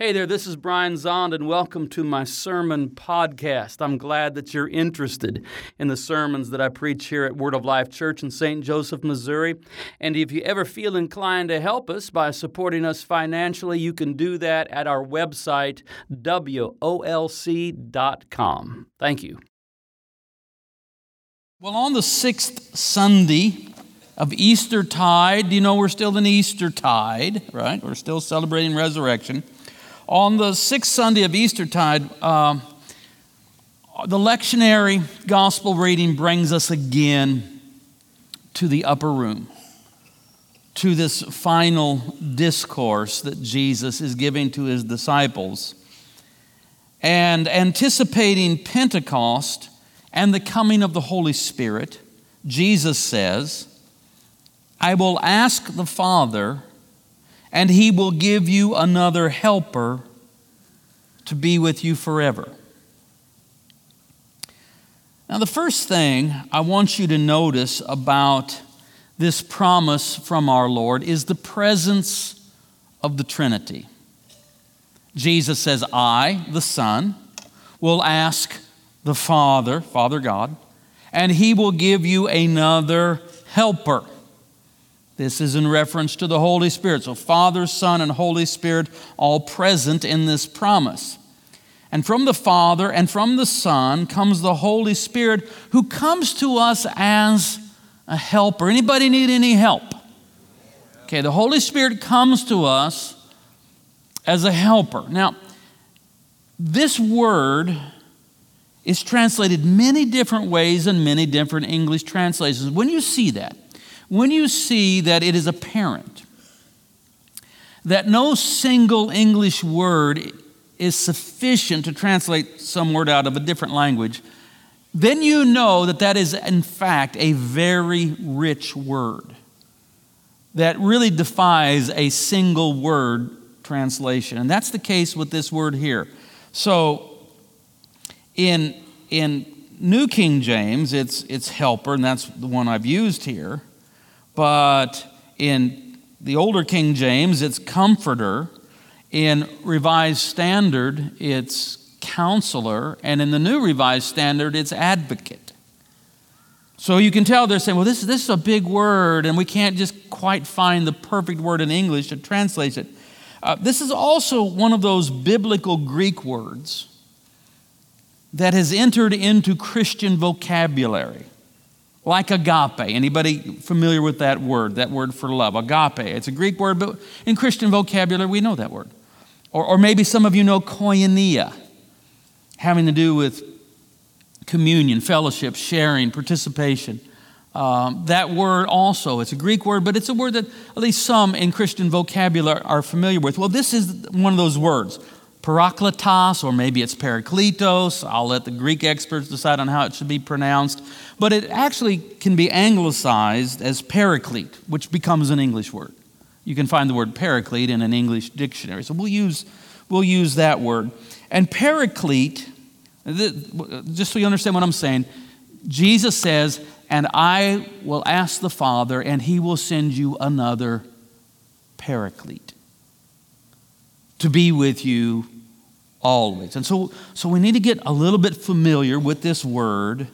Hey there, this is Brian Zahnd, and welcome to my sermon podcast. I'm glad that you're interested in the sermons that I preach here at Word of Life Church in St. Joseph, Missouri. And if you ever feel inclined to help us by supporting us financially, you can do that at our website, wolc.com. Thank you. Well, on the sixth Sunday, of Easter Eastertide. You know, we're still in Eastertide, right? We're still celebrating resurrection. On the sixth Sunday of Eastertide, uh, the lectionary gospel reading brings us again to the upper room, to this final discourse that Jesus is giving to his disciples. And anticipating Pentecost and the coming of the Holy Spirit, Jesus says, I will ask the Father and he will give you another helper to be with you forever. Now, the first thing I want you to notice about this promise from our Lord is the presence of the Trinity. Jesus says, I, the Son, will ask the Father, Father God, and he will give you another helper this is in reference to the Holy Spirit. So, Father, Son, and Holy Spirit all present in this promise. And from the Father and from the Son comes the Holy Spirit who comes to us as a helper. Anybody need any help? Okay, the Holy Spirit comes to us as a helper. Now, this word is translated many different ways in many different English translations. When you see that, when you see that it is apparent that no single English word is sufficient to translate some word out of a different language, then you know that that is, in fact, a very rich word that really defies a single word translation. And that's the case with this word here. So, in, in New King James, it's, it's helper, and that's the one I've used here. But in the older King James, it's comforter. In Revised Standard, it's counselor. And in the New Revised Standard, it's advocate. So you can tell they're saying, well, this, this is a big word, and we can't just quite find the perfect word in English to translate it. Uh, this is also one of those biblical Greek words that has entered into Christian vocabulary like agape. Anybody familiar with that word, that word for love? Agape. It's a Greek word, but in Christian vocabulary, we know that word. Or, or maybe some of you know koinonia, having to do with communion, fellowship, sharing, participation. Um, that word also, it's a Greek word, but it's a word that at least some in Christian vocabulary are familiar with. Well, this is one of those words parakletos, or maybe it's parakletos. I'll let the Greek experts decide on how it should be pronounced. But it actually can be anglicized as paraclete, which becomes an English word. You can find the word paraclete in an English dictionary. So we'll use, we'll use that word. And paraclete, just so you understand what I'm saying, Jesus says, And I will ask the Father, and he will send you another paraclete to be with you always. And so, so we need to get a little bit familiar with this word,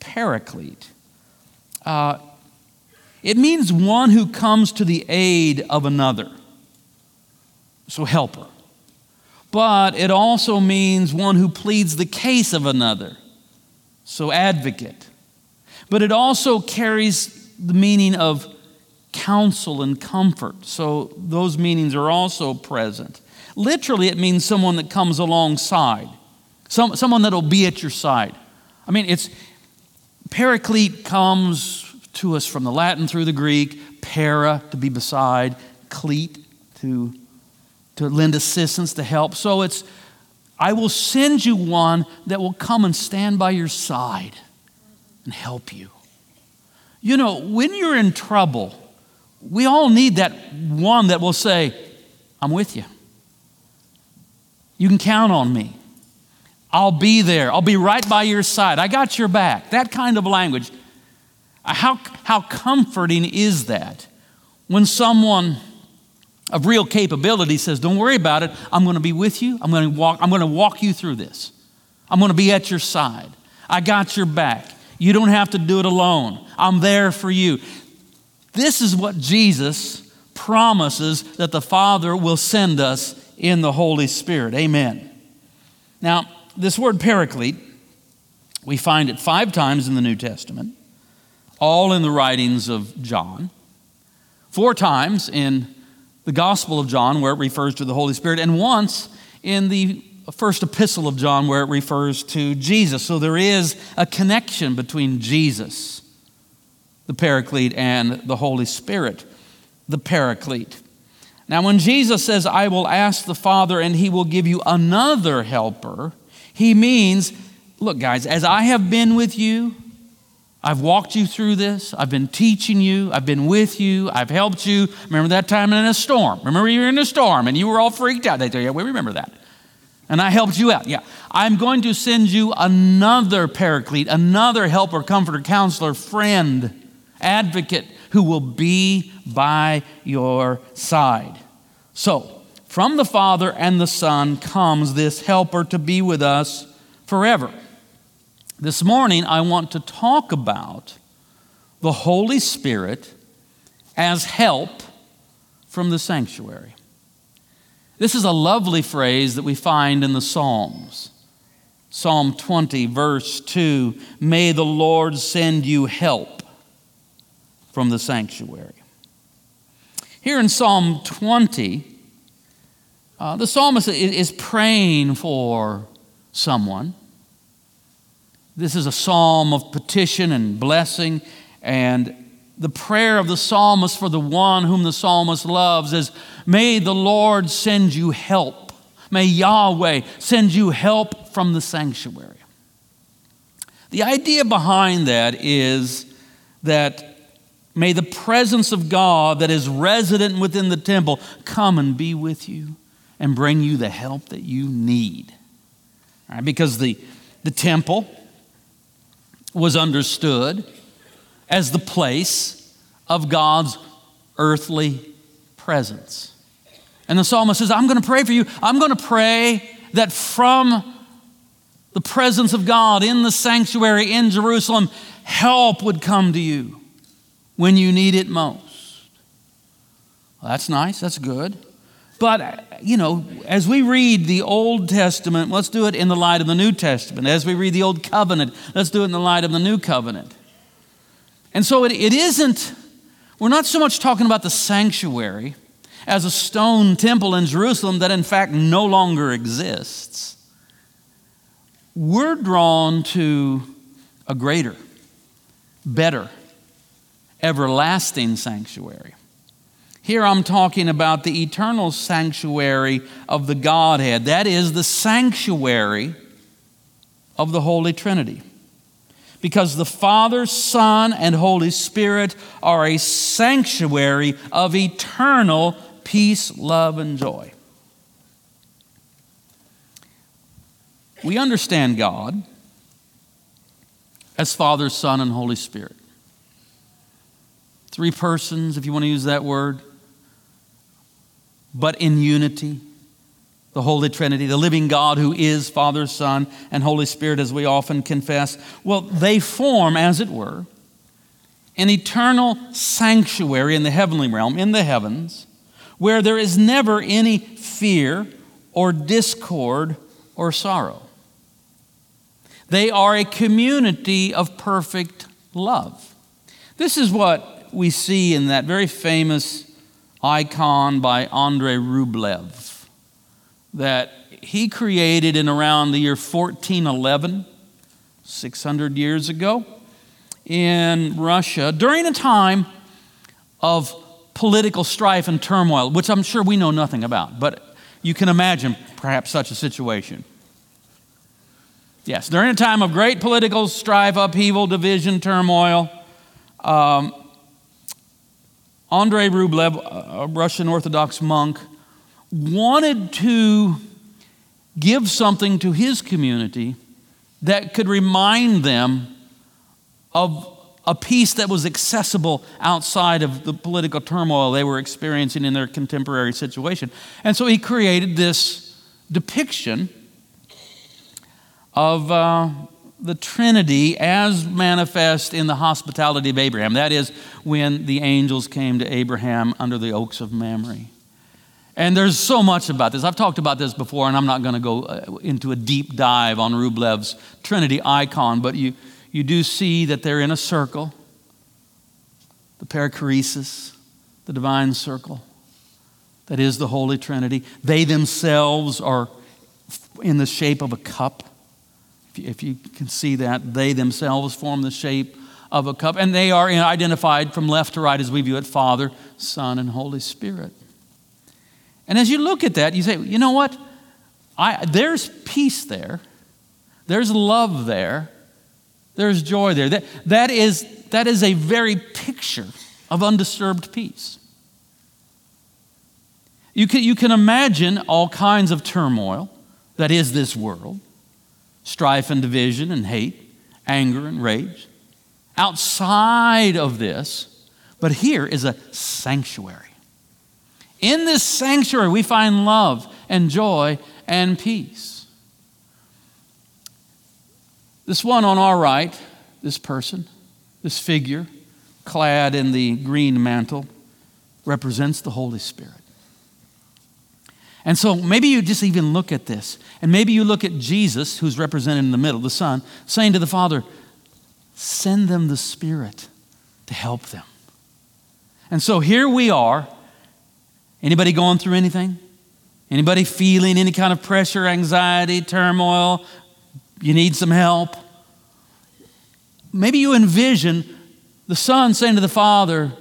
paraclete. Uh, it means one who comes to the aid of another. So, helper. But it also means one who pleads the case of another. So, advocate. But it also carries the meaning of counsel and comfort. So those meanings are also present. Literally, it means someone that comes alongside, some, someone that'll be at your side. I mean, it's paraclete comes to us from the Latin through the Greek, para, to be beside, cleat, to, to lend assistance, to help. So it's, I will send you one that will come and stand by your side and help you. You know, when you're in trouble, we all need that one that will say, I'm with you. You can count on me. I'll be there. I'll be right by your side. I got your back. That kind of language. How, how comforting is that when someone of real capability says, Don't worry about it. I'm going to be with you. I'm going to walk, I'm going to walk you through this. I'm going to be at your side. I got your back. You don't have to do it alone. I'm there for you. This is what Jesus promises that the Father will send us in the Holy Spirit. Amen. Now, this word paraclete, we find it five times in the New Testament, all in the writings of John, four times in the Gospel of John, where it refers to the Holy Spirit, and once in the first epistle of John, where it refers to Jesus. So there is a connection between Jesus, the Paraclete, and the Holy Spirit, the Paraclete. Now, when Jesus says, I will ask the Father and he will give you another helper, he means, look, guys, as I have been with you, I've walked you through this. I've been teaching you. I've been with you. I've helped you. Remember that time in a storm? Remember you were in a storm and you were all freaked out. They tell you, we remember that and I helped you out. Yeah. I'm going to send you another paraclete, another helper, comforter, counselor, friend, advocate who will be by your side. So, from the Father and the Son comes this helper to be with us forever. This morning, I want to talk about the Holy Spirit as help from the sanctuary. This is a lovely phrase that we find in the Psalms. Psalm 20, verse 2 May the Lord send you help from the sanctuary. Here in Psalm 20, uh, the psalmist is praying for someone. This is a psalm of petition and blessing, and the prayer of the psalmist for the one whom the psalmist loves is May the Lord send you help. May Yahweh send you help from the sanctuary. The idea behind that is that may the presence of God that is resident within the temple come and be with you and bring you the help that you need. Because the, the temple was understood as the place of God's earthly presence. And the psalmist says, I'm going to pray for you. I'm going to pray that from the presence of God in the sanctuary in Jerusalem, help would come to you when you need it most. Well, that's nice. That's good. But, uh, you know, as we read the Old Testament, let's do it in the light of the New Testament. As we read the Old Covenant, let's do it in the light of the New Covenant. And so it, it isn't, we're not so much talking about the sanctuary as a stone temple in Jerusalem that in fact no longer exists. We're drawn to a greater, better, everlasting sanctuary. Here I'm talking about the eternal sanctuary of the Godhead. That is the sanctuary of the Holy Trinity because the Father, Son, and Holy Spirit are a sanctuary of eternal peace, love, and joy. We understand God as Father, Son, and Holy Spirit. Three persons, if you want to use that word, but in unity the Holy Trinity, the living God who is Father, Son, and Holy Spirit, as we often confess, well, they form, as it were, an eternal sanctuary in the heavenly realm, in the heavens, where there is never any fear or discord or sorrow. They are a community of perfect love. This is what we see in that very famous icon by Andrei Rublev that he created in around the year 1411, 600 years ago, in Russia during a time of political strife and turmoil, which I'm sure we know nothing about, but you can imagine perhaps such a situation. Yes, during a time of great political strife, upheaval, division, turmoil, um, Andrei Rublev, a Russian Orthodox monk, wanted to give something to his community that could remind them of a peace that was accessible outside of the political turmoil they were experiencing in their contemporary situation. And so he created this depiction of uh, the Trinity as manifest in the hospitality of Abraham. That is, when the angels came to Abraham under the oaks of Mamre. And there's so much about this. I've talked about this before, and I'm not going to go uh, into a deep dive on Rublev's Trinity icon, but you, you do see that they're in a circle the perichoresis, the divine circle. That is the Holy Trinity. They themselves are in the shape of a cup. If you, if you can see that, they themselves form the shape of a cup. And they are identified from left to right as we view it Father, Son, and Holy Spirit. And as you look at that, you say, you know what? I, there's peace there, there's love there, there's joy there. That, that, is, that is a very picture of undisturbed peace. You can, you can imagine all kinds of turmoil that is this world strife and division and hate, anger and rage. Outside of this, but here is a sanctuary. In this sanctuary, we find love and joy and peace. This one on our right, this person, this figure, clad in the green mantle, represents the Holy Spirit. And so maybe you just even look at this, and maybe you look at Jesus, who's represented in the middle, the Son, saying to the Father, Send them the Spirit to help them. And so here we are. Anybody going through anything? Anybody feeling any kind of pressure, anxiety, turmoil? You need some help? Maybe you envision the Son saying to the Father,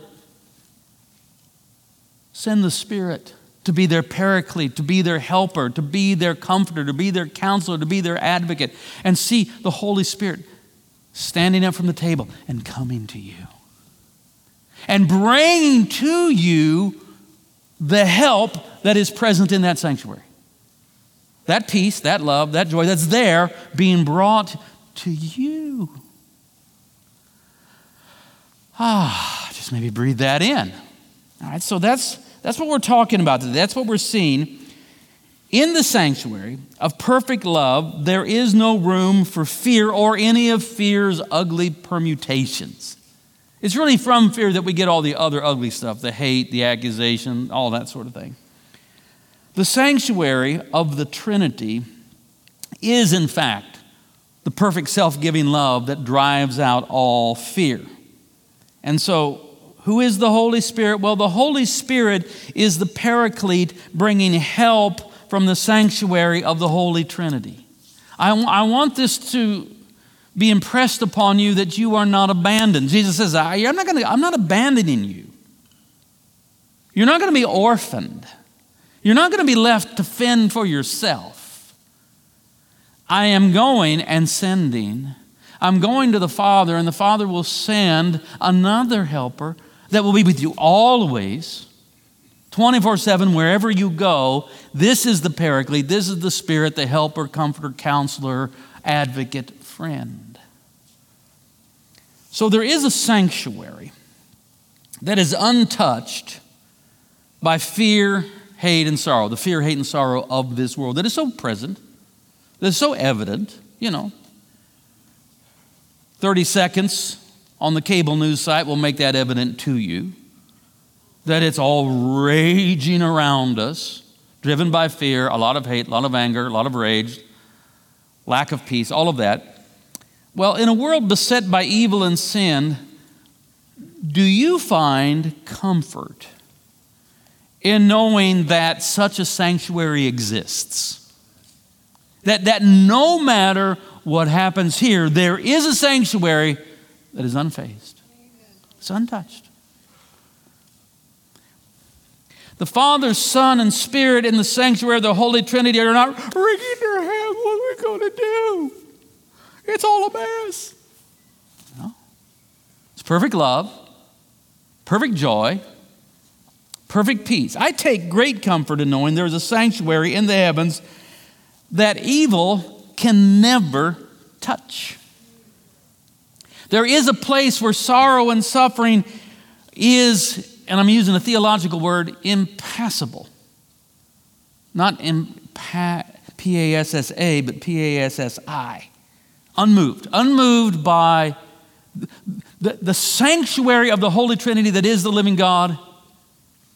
Send the Spirit to be their paraclete, to be their helper, to be their comforter, to be their counselor, to be their advocate, and see the Holy Spirit standing up from the table and coming to you and bringing to you the help that is present in that sanctuary. That peace, that love, that joy that's there being brought to you. Ah, just maybe breathe that in. All right, so that's, that's what we're talking about today. That's what we're seeing. In the sanctuary of perfect love, there is no room for fear or any of fear's ugly permutations. It's really from fear that we get all the other ugly stuff the hate, the accusation, all that sort of thing. The sanctuary of the Trinity is, in fact, the perfect self giving love that drives out all fear. And so, who is the Holy Spirit? Well, the Holy Spirit is the paraclete bringing help from the sanctuary of the Holy Trinity. I, I want this to be impressed upon you that you are not abandoned. Jesus says, I'm not, gonna, I'm not abandoning you. You're not going to be orphaned. You're not going to be left to fend for yourself. I am going and sending I'm going to the Father, and the Father will send another helper that will be with you always, 24 7, wherever you go. This is the Paraclete, this is the Spirit, the helper, comforter, counselor, advocate, friend. So there is a sanctuary that is untouched by fear, hate, and sorrow, the fear, hate, and sorrow of this world that is so present, that is so evident, you know. 30 seconds on the cable news site will make that evident to you that it's all raging around us, driven by fear, a lot of hate, a lot of anger, a lot of rage, lack of peace, all of that. Well, in a world beset by evil and sin, do you find comfort in knowing that such a sanctuary exists? That, that no matter what happens here, there is a sanctuary that is unfazed, it's untouched. The Father, Son, and Spirit in the sanctuary of the Holy Trinity are not wringing their hands. What are we going to do? It's all a mess. No. It's perfect love, perfect joy, perfect peace. I take great comfort in knowing there is a sanctuary in the heavens that evil can never touch. There is a place where sorrow and suffering is, and I'm using a theological word, impassible. Not P A S S A, but P A S S I. Unmoved. Unmoved by the, the sanctuary of the Holy Trinity that is the living God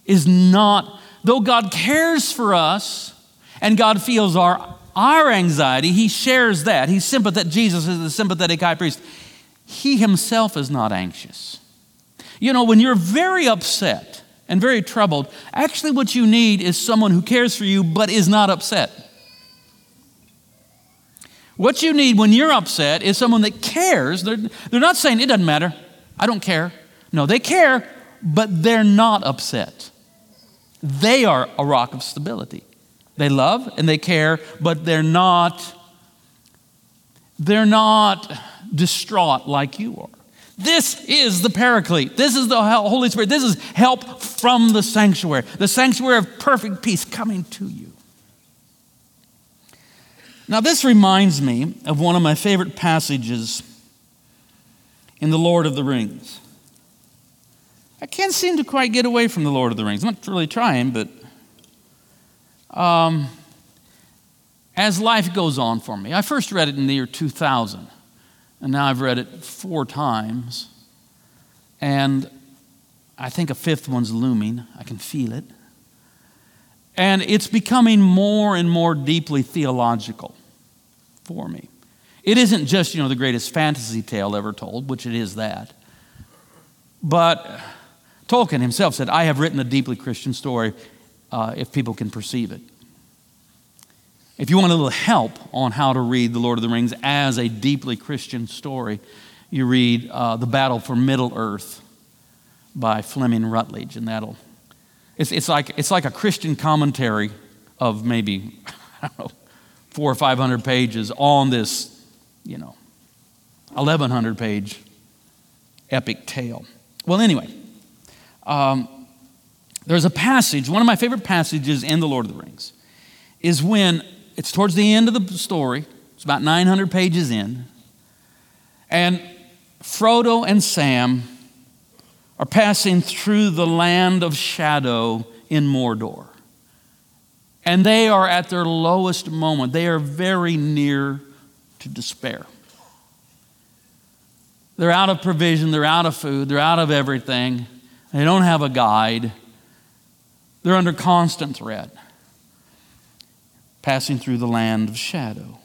is not, though God cares for us and God feels our, our anxiety, He shares that. He's sympathetic. Jesus is the sympathetic high priest. He himself is not anxious. You know, when you're very upset and very troubled, actually what you need is someone who cares for you but is not upset. What you need when you're upset is someone that cares. They're, they're not saying, it doesn't matter, I don't care. No, they care, but they're not upset. They are a rock of stability. They love and they care, but they're not they're not distraught like you are. This is the paraclete. This is the Holy Spirit. This is help from the sanctuary, the sanctuary of perfect peace coming to you. Now, this reminds me of one of my favorite passages in The Lord of the Rings. I can't seem to quite get away from The Lord of the Rings. I'm not really trying, but um, as life goes on for me, I first read it in the year 2000, and now I've read it four times. And I think a fifth one's looming. I can feel it. And it's becoming more and more deeply theological for me. It isn't just, you know, the greatest fantasy tale ever told, which it is that. But Tolkien himself said, I have written a deeply Christian story uh, if people can perceive it. If you want a little help on how to read The Lord of the Rings as a deeply Christian story, you read uh, The Battle for Middle Earth by Fleming Rutledge, and that'll. It's, it's, like, it's like a Christian commentary of maybe, I don't know, four or five hundred pages on this, you know, 1100 page epic tale. Well, anyway, um, there's a passage, one of my favorite passages in The Lord of the Rings, is when it's towards the end of the story, it's about 900 pages in, and Frodo and Sam are passing through the land of shadow in Mordor. And they are at their lowest moment. They are very near to despair. They're out of provision, they're out of food, they're out of everything. They don't have a guide. They're under constant threat, passing through the land of shadow.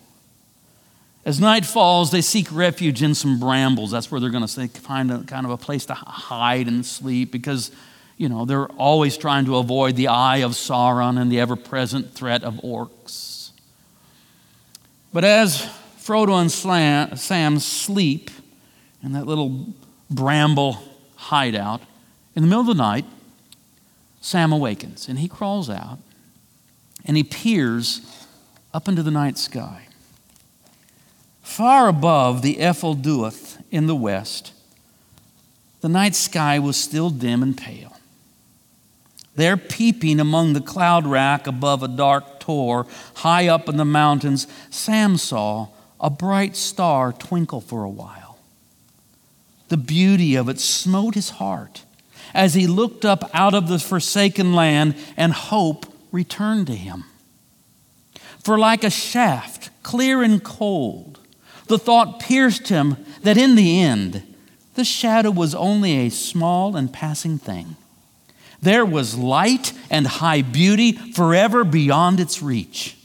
As night falls, they seek refuge in some brambles. That's where they're going to find a kind of a place to hide and sleep because you know, they're always trying to avoid the eye of Sauron and the ever present threat of orcs. But as Frodo and Sam sleep in that little bramble hideout, in the middle of the night, Sam awakens and he crawls out and he peers up into the night sky. Far above the Ephel Duath in the west, the night sky was still dim and pale. There, peeping among the cloud rack above a dark tor, high up in the mountains, Sam saw a bright star twinkle for a while. The beauty of it smote his heart as he looked up out of the forsaken land, and hope returned to him. For, like a shaft, clear and cold, the thought pierced him that in the end, the shadow was only a small and passing thing there was light and high beauty forever beyond its reach.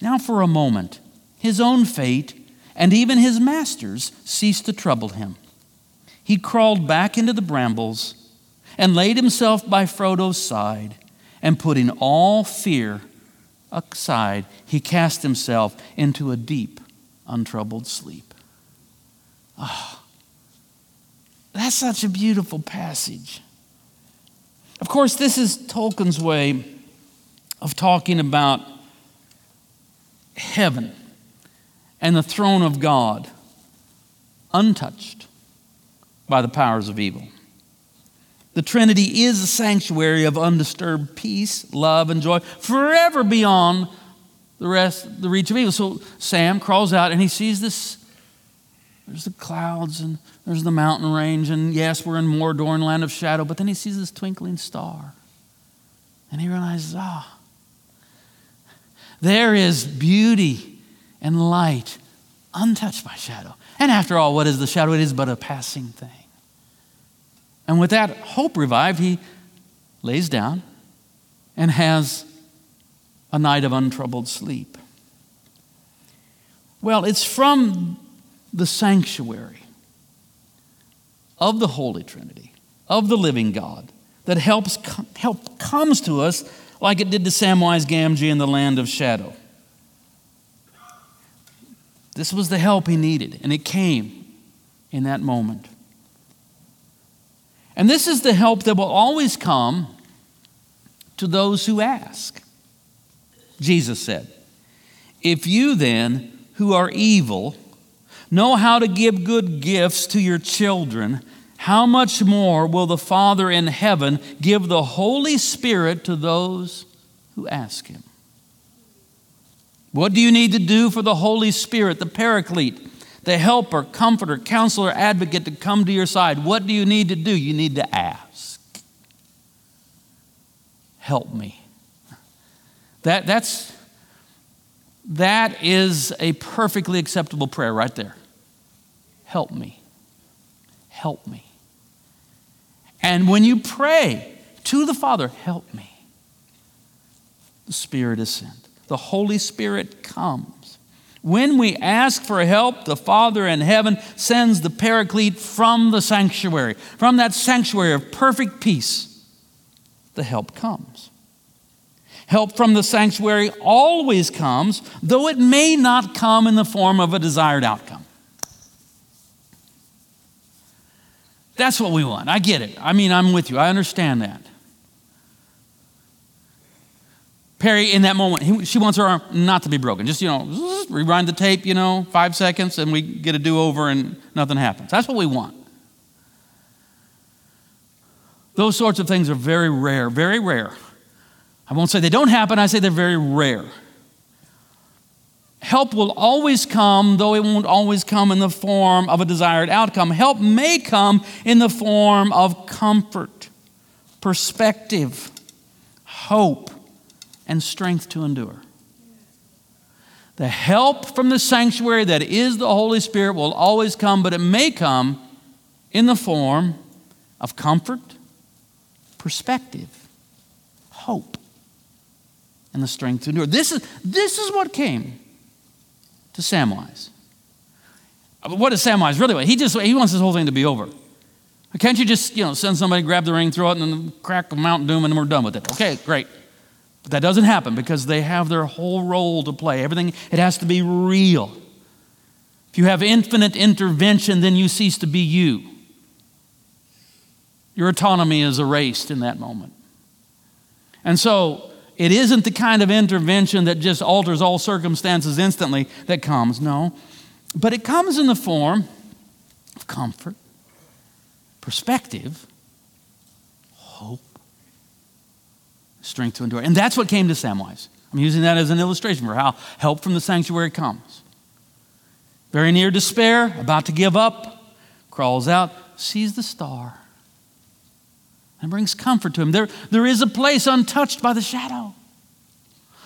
Now, for a moment, his own fate and even his master's ceased to trouble him. He crawled back into the brambles and laid himself by Frodo's side, and putting all fear aside, he cast himself into a deep, untroubled sleep. Oh, that's such a beautiful passage. Of course, this is Tolkien's way of talking about heaven and the throne of God, untouched by the powers of evil. The Trinity is a sanctuary of undisturbed peace, love, and joy, forever beyond the rest, the reach of evil. So Sam crawls out and he sees this there's the clouds and there's the mountain range, and yes, we're in Mordor, and land of shadow, but then he sees this twinkling star. And he realizes, ah, there is beauty and light untouched by shadow. And after all, what is the shadow? It is but a passing thing. And with that hope revived, he lays down and has a night of untroubled sleep. Well, it's from the sanctuary of the Holy Trinity, of the living God, that helps, help comes to us like it did to Samwise Gamgee in the land of shadow. This was the help he needed, and it came in that moment. And this is the help that will always come to those who ask. Jesus said, If you then, who are evil, know how to give good gifts to your children, how much more will the Father in heaven give the Holy Spirit to those who ask him? What do you need to do for the Holy Spirit, the Paraclete, the helper, comforter, counselor, advocate to come to your side? What do you need to do? You need to ask. Help me. That, that's, that is a perfectly acceptable prayer right there. Help me. Help me. And when you pray to the Father, help me, the Spirit is sent. The Holy Spirit comes. When we ask for help, the Father in heaven sends the Paraclete from the sanctuary, from that sanctuary of perfect peace. The help comes. Help from the sanctuary always comes, though it may not come in the form of a desired outcome. That's what we want. I get it. I mean, I'm with you. I understand that. Perry, in that moment, he, she wants her arm not to be broken. Just, you know, rewind the tape, you know, five seconds, and we get a do over and nothing happens. That's what we want. Those sorts of things are very rare, very rare. I won't say they don't happen, I say they're very rare. Help will always come, though it won't always come in the form of a desired outcome. Help may come in the form of comfort, perspective, hope, and strength to endure. The help from the sanctuary that is the Holy Spirit will always come, but it may come in the form of comfort, perspective, hope, and the strength to endure. This is, this is what came to Samwise. Uh, what is Samwise really want? He just he wants this whole thing to be over. Can't you just, you know, send somebody, grab the ring, throw it, and then crack a Mount Doom, and then we're done with it? Okay, great. But that doesn't happen because they have their whole role to play. Everything, it has to be real. If you have infinite intervention, then you cease to be you. Your autonomy is erased in that moment. And so, it isn't the kind of intervention that just alters all circumstances instantly that comes, no. But it comes in the form of comfort, perspective, hope, strength to endure. And that's what came to Samwise. I'm using that as an illustration for how help from the sanctuary comes. Very near despair, about to give up, crawls out, sees the star and brings comfort to him. There, there is a place untouched by the shadow,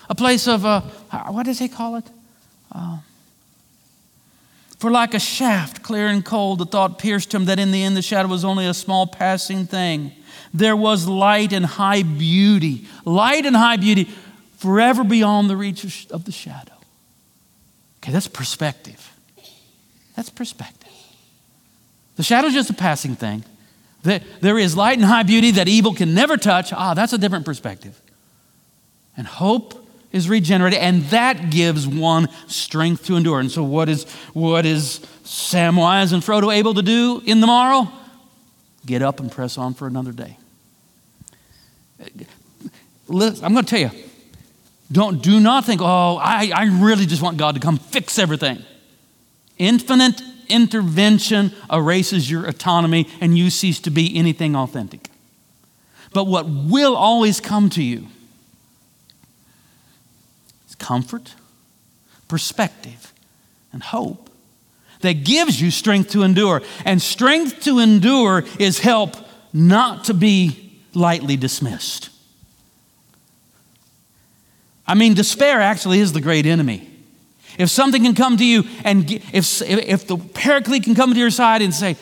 a place of, uh, what does he call it? Uh, for like a shaft, clear and cold, the thought pierced him that in the end the shadow was only a small passing thing. There was light and high beauty, light and high beauty forever beyond the reach of the shadow. Okay, that's perspective. That's perspective. The shadow is just a passing thing. There is light and high beauty that evil can never touch. Ah, that's a different perspective. And hope is regenerated, and that gives one strength to endure. And so, what is, what is Samwise and Frodo able to do in the morrow? Get up and press on for another day. I'm going to tell you, don't, do not think, oh, I, I really just want God to come fix everything. Infinite intervention erases your autonomy and you cease to be anything authentic. But what will always come to you is comfort, perspective, and hope that gives you strength to endure. And strength to endure is help not to be lightly dismissed. I mean, despair actually is the great enemy. If something can come to you, and if, if the paraclete can come to your side and say,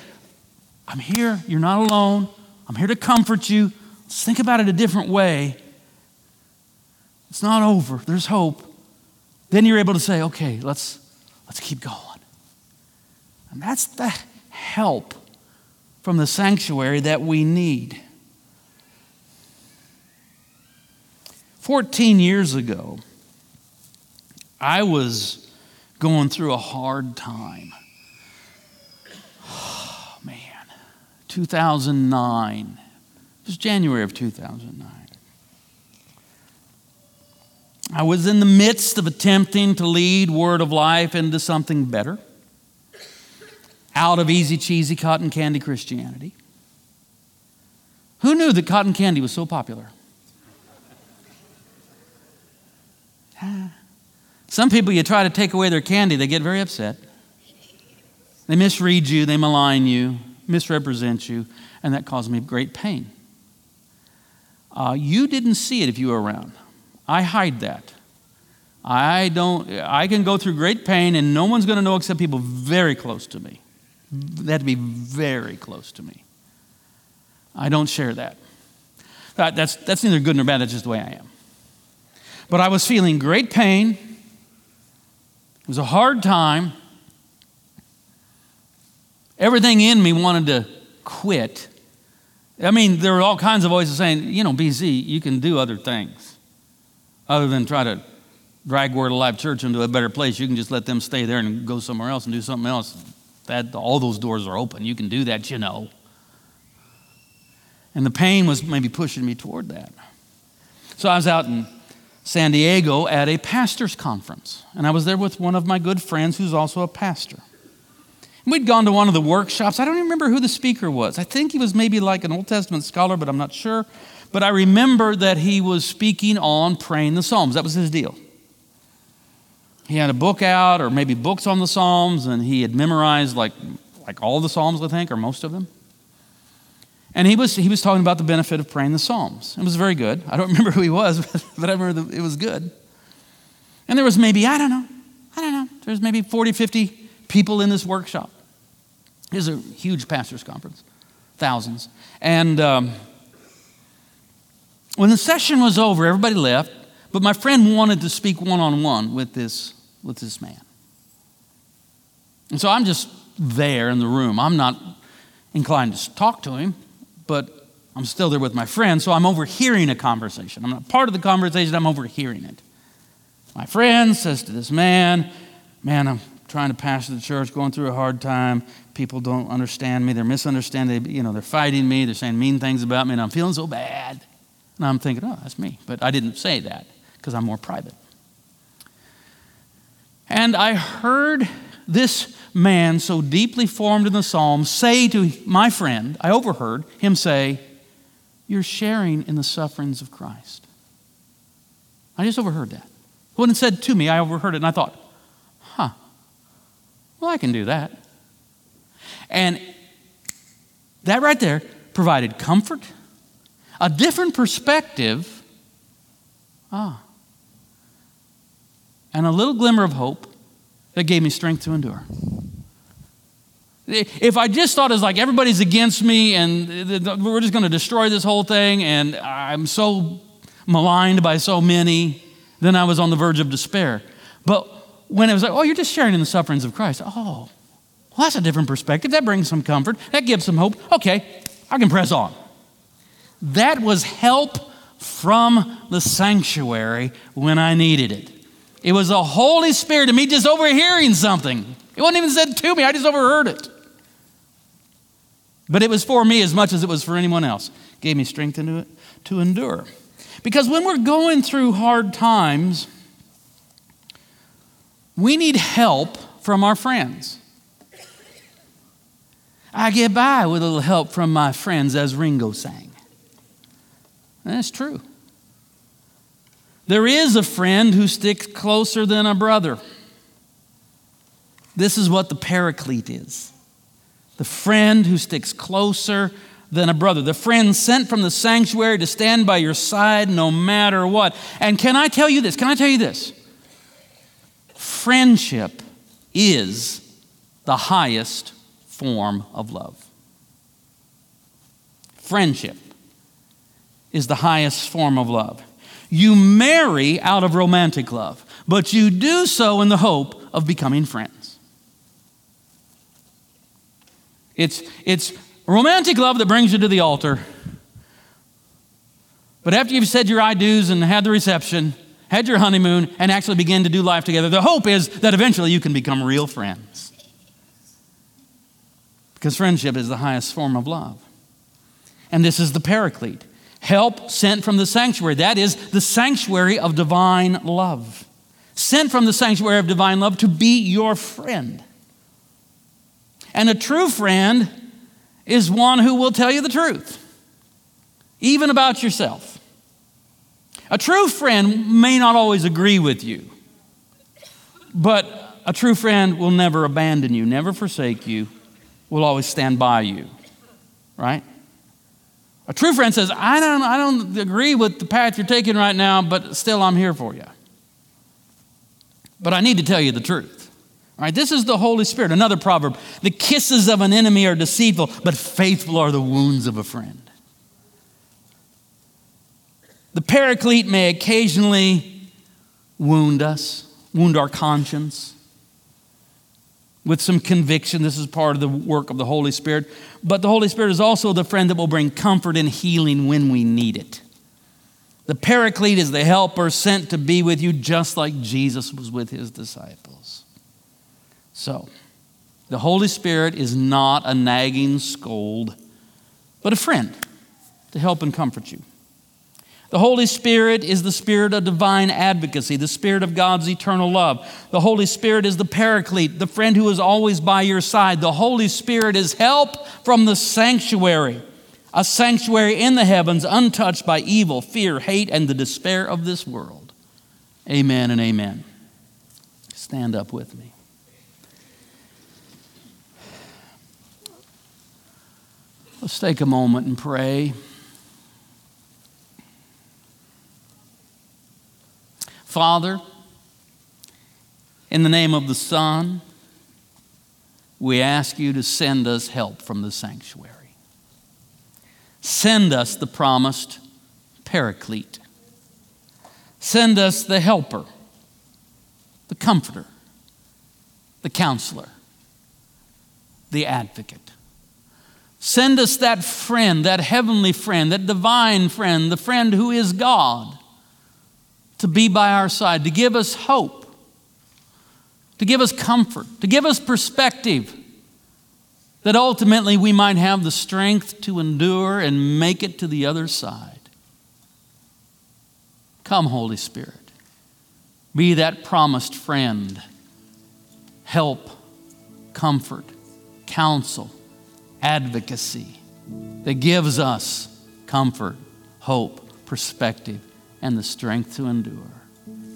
I'm here, you're not alone, I'm here to comfort you, let's think about it a different way. It's not over, there's hope. Then you're able to say, okay, let's, let's keep going. And that's the help from the sanctuary that we need. 14 years ago, I was going through a hard time. Oh, man. 2009. It was January of 2009. I was in the midst of attempting to lead Word of Life into something better out of easy, cheesy cotton candy Christianity. Who knew that cotton candy was so popular? Some people, you try to take away their candy, they get very upset. They misread you, they malign you, misrepresent you, and that caused me great pain. Uh, you didn't see it if you were around. I hide that. I don't. I can go through great pain, and no one's going to know except people very close to me. They have to be very close to me. I don't share that. That's, that's neither good nor bad, that's just the way I am. But I was feeling great pain. It was a hard time. Everything in me wanted to quit. I mean, there were all kinds of voices saying, you know, BZ, you can do other things other than try to drag Word of Life Church into a better place. You can just let them stay there and go somewhere else and do something else. That, all those doors are open. You can do that, you know. And the pain was maybe pushing me toward that. So I was out in San Diego at a pastor's conference. And I was there with one of my good friends who's also a pastor. And we'd gone to one of the workshops. I don't even remember who the speaker was. I think he was maybe like an Old Testament scholar, but I'm not sure. But I remember that he was speaking on praying the Psalms. That was his deal. He had a book out, or maybe books on the Psalms, and he had memorized like, like all the Psalms, I think, or most of them. And he was, he was talking about the benefit of praying the Psalms. It was very good. I don't remember who he was, but, I remember the, it was good. And there was maybe, I don't know, I don't know, there's maybe 40, 50 people in this workshop. It was a huge pastor's conference, thousands. And um, when the session was over, everybody left, but my friend wanted to speak one on one with this with this man. And so I'm just there in the room. I'm not inclined to talk to him but I'm still there with my friend, so I'm overhearing a conversation. I'm not part of the conversation, I'm overhearing it. My friend says to this man, Man, I'm trying to pastor the church, going through a hard time. People don't understand me. They're misunderstanding. They, you know, they're fighting me. They're saying mean things about me, and I'm feeling so bad. And I'm thinking, oh, that's me. But I didn't say that because I'm more private. And I heard this man so deeply formed in the psalm, say to my friend, I overheard him say, You're sharing in the sufferings of Christ. I just overheard that. It wasn't said to me, I overheard it, and I thought, huh, well, I can do that. And that right there provided comfort, a different perspective, ah, and a little glimmer of hope that gave me strength to endure. If I just thought it's like everybody's against me and we're just going to destroy this whole thing and I'm so maligned by so many, then I was on the verge of despair. But when it was like, oh, you're just sharing in the sufferings of Christ, oh, well, that's a different perspective. That brings some comfort. That gives some hope. Okay, I can press on. That was help from the sanctuary when I needed it. It was the Holy Spirit and me just overhearing something. It wasn't even said to me, I just overheard it. But it was for me as much as it was for anyone else. It gave me strength to, to endure. Because when we're going through hard times, we need help from our friends. I get by with a little help from my friends, as Ringo sang. That's true. There is a friend who sticks closer than a brother. This is what the paraclete is the friend who sticks closer than a brother, the friend sent from the sanctuary to stand by your side no matter what. And can I tell you this? Can I tell you this? Friendship is the highest form of love. Friendship is the highest form of love. You marry out of romantic love, but you do so in the hope of becoming friends. It's, it's romantic love that brings you to the altar. But after you've said your I do's and had the reception, had your honeymoon, and actually begin to do life together, the hope is that eventually you can become real friends. Because friendship is the highest form of love. And this is the paraclete help sent from the sanctuary. That is the sanctuary of divine love. Sent from the sanctuary of divine love to be your friend. And a true friend is one who will tell you the truth, even about yourself. A true friend may not always agree with you, but a true friend will never abandon you, never forsake you, will always stand by you, right? A true friend says, I don't, I don't agree with the path you're taking right now, but still I'm here for you. But I need to tell you the truth. All right, this is the Holy Spirit. Another proverb the kisses of an enemy are deceitful, but faithful are the wounds of a friend. The paraclete may occasionally wound us, wound our conscience with some conviction. This is part of the work of the Holy Spirit. But the Holy Spirit is also the friend that will bring comfort and healing when we need it. The Paraclete is the helper sent to be with you, just like Jesus was with his disciples. So, the Holy Spirit is not a nagging scold, but a friend to help and comfort you. The Holy Spirit is the spirit of divine advocacy, the spirit of God's eternal love. The Holy Spirit is the paraclete, the friend who is always by your side. The Holy Spirit is help from the sanctuary, a sanctuary in the heavens, untouched by evil, fear, hate, and the despair of this world. Amen and amen. Stand up with me. Let's take a moment and pray. Father, in the name of the Son, we ask you to send us help from the sanctuary. Send us the promised paraclete. Send us the helper, the comforter, the counselor, the advocate. Send us that friend, that heavenly friend, that divine friend, the friend who is God to be by our side, to give us hope, to give us comfort, to give us perspective, that ultimately we might have the strength to endure and make it to the other side. Come, Holy Spirit. Be that promised friend, help, comfort, counsel, advocacy that gives us comfort, hope, perspective, and the strength to endure.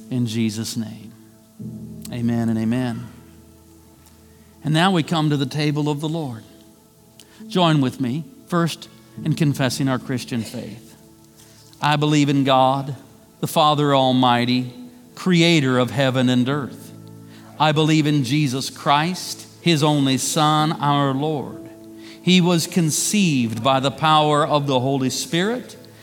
In Jesus' name, amen and amen. And now we come to the table of the Lord. Join with me, first, in confessing our Christian faith. I believe in God, the Father Almighty, creator of heaven and earth. I believe in Jesus Christ, his only Son, our Lord. He was conceived by the power of the Holy Spirit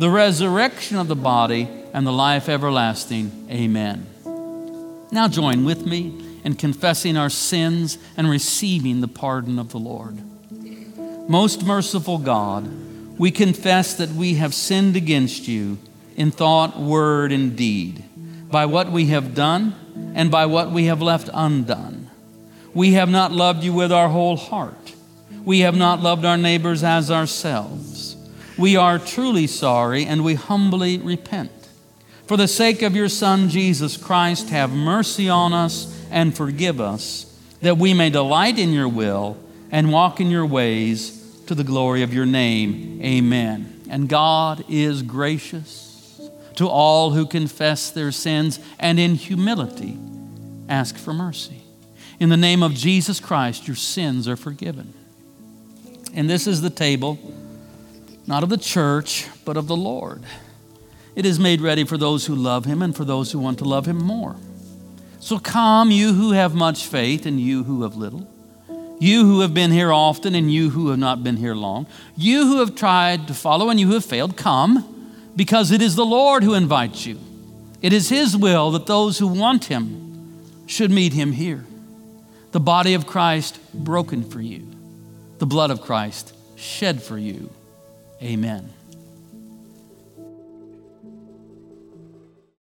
the resurrection of the body, and the life everlasting. Amen. Now join with me in confessing our sins and receiving the pardon of the Lord. Most merciful God, we confess that we have sinned against you in thought, word, and deed, by what we have done and by what we have left undone. We have not loved you with our whole heart. We have not loved our neighbors as ourselves. We are truly sorry and we humbly repent. For the sake of your Son, Jesus Christ, have mercy on us and forgive us, that we may delight in your will and walk in your ways to the glory of your name. Amen. And God is gracious to all who confess their sins and in humility ask for mercy. In the name of Jesus Christ, your sins are forgiven. And this is the table, not of the church, but of the Lord. It is made ready for those who love him and for those who want to love him more. So come, you who have much faith and you who have little you who have been here often and you who have not been here long, you who have tried to follow and you who have failed, come, because it is the Lord who invites you. It is His will that those who want Him should meet Him here. The body of Christ broken for you, the blood of Christ shed for you. Amen.